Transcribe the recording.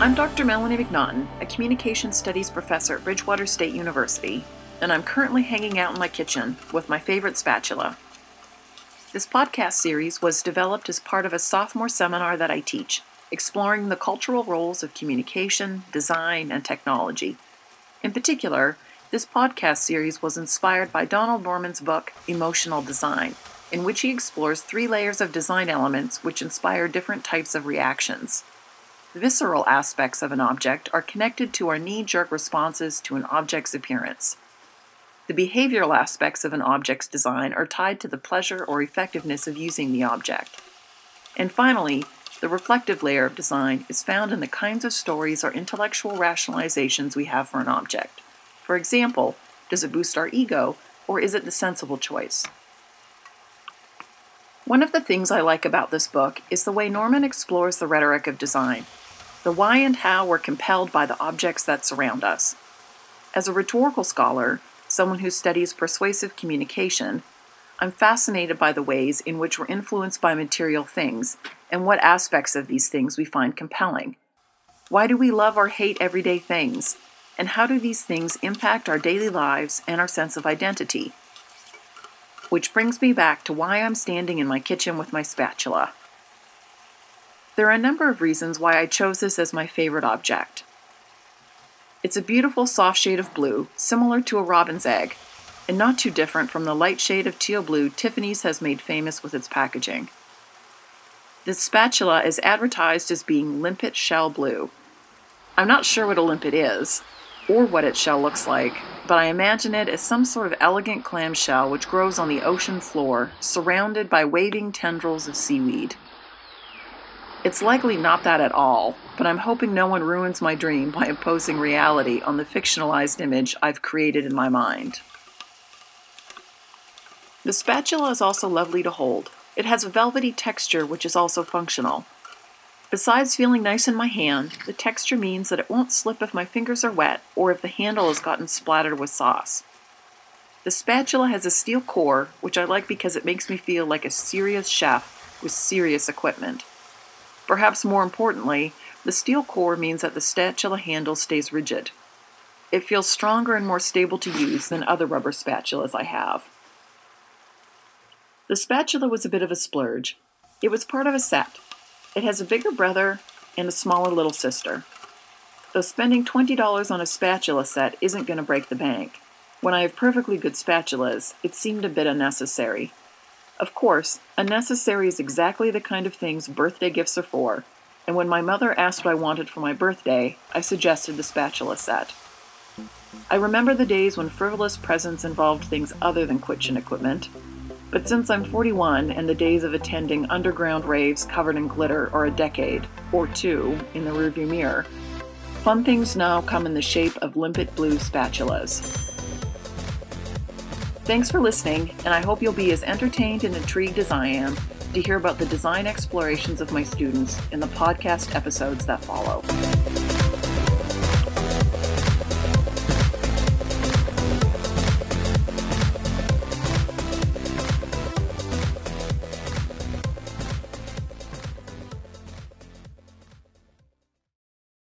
I'm Dr. Melanie McNaughton, a communication studies professor at Bridgewater State University, and I'm currently hanging out in my kitchen with my favorite spatula. This podcast series was developed as part of a sophomore seminar that I teach, exploring the cultural roles of communication, design, and technology. In particular, this podcast series was inspired by Donald Norman's book, Emotional Design, in which he explores three layers of design elements which inspire different types of reactions. Visceral aspects of an object are connected to our knee jerk responses to an object's appearance. The behavioral aspects of an object's design are tied to the pleasure or effectiveness of using the object. And finally, the reflective layer of design is found in the kinds of stories or intellectual rationalizations we have for an object. For example, does it boost our ego, or is it the sensible choice? One of the things I like about this book is the way Norman explores the rhetoric of design, the why and how we're compelled by the objects that surround us. As a rhetorical scholar, someone who studies persuasive communication, I'm fascinated by the ways in which we're influenced by material things and what aspects of these things we find compelling. Why do we love or hate everyday things? And how do these things impact our daily lives and our sense of identity? which brings me back to why I'm standing in my kitchen with my spatula. There are a number of reasons why I chose this as my favorite object. It's a beautiful soft shade of blue, similar to a robin's egg, and not too different from the light shade of teal blue Tiffany's has made famous with its packaging. This spatula is advertised as being limpet shell blue. I'm not sure what a limpet is, or what its shell looks like, but I imagine it as some sort of elegant clamshell which grows on the ocean floor, surrounded by waving tendrils of seaweed. It's likely not that at all, but I'm hoping no one ruins my dream by imposing reality on the fictionalized image I've created in my mind. The spatula is also lovely to hold. It has a velvety texture which is also functional. Besides feeling nice in my hand, the texture means that it won't slip if my fingers are wet or if the handle has gotten splattered with sauce. The spatula has a steel core, which I like because it makes me feel like a serious chef with serious equipment. Perhaps more importantly, the steel core means that the spatula handle stays rigid. It feels stronger and more stable to use than other rubber spatulas I have. The spatula was a bit of a splurge. It was part of a set, it has a bigger brother and a smaller little sister. Though spending $20 on a spatula set isn't going to break the bank, when I have perfectly good spatulas, it seemed a bit unnecessary. Of course, unnecessary is exactly the kind of things birthday gifts are for, and when my mother asked what I wanted for my birthday, I suggested the spatula set. I remember the days when frivolous presents involved things other than kitchen equipment, but since I'm 41 and the days of attending underground raves covered in glitter are a decade, or two, in the rearview mirror, fun things now come in the shape of limpet blue spatulas. Thanks for listening, and I hope you'll be as entertained and intrigued as I am to hear about the design explorations of my students in the podcast episodes that follow.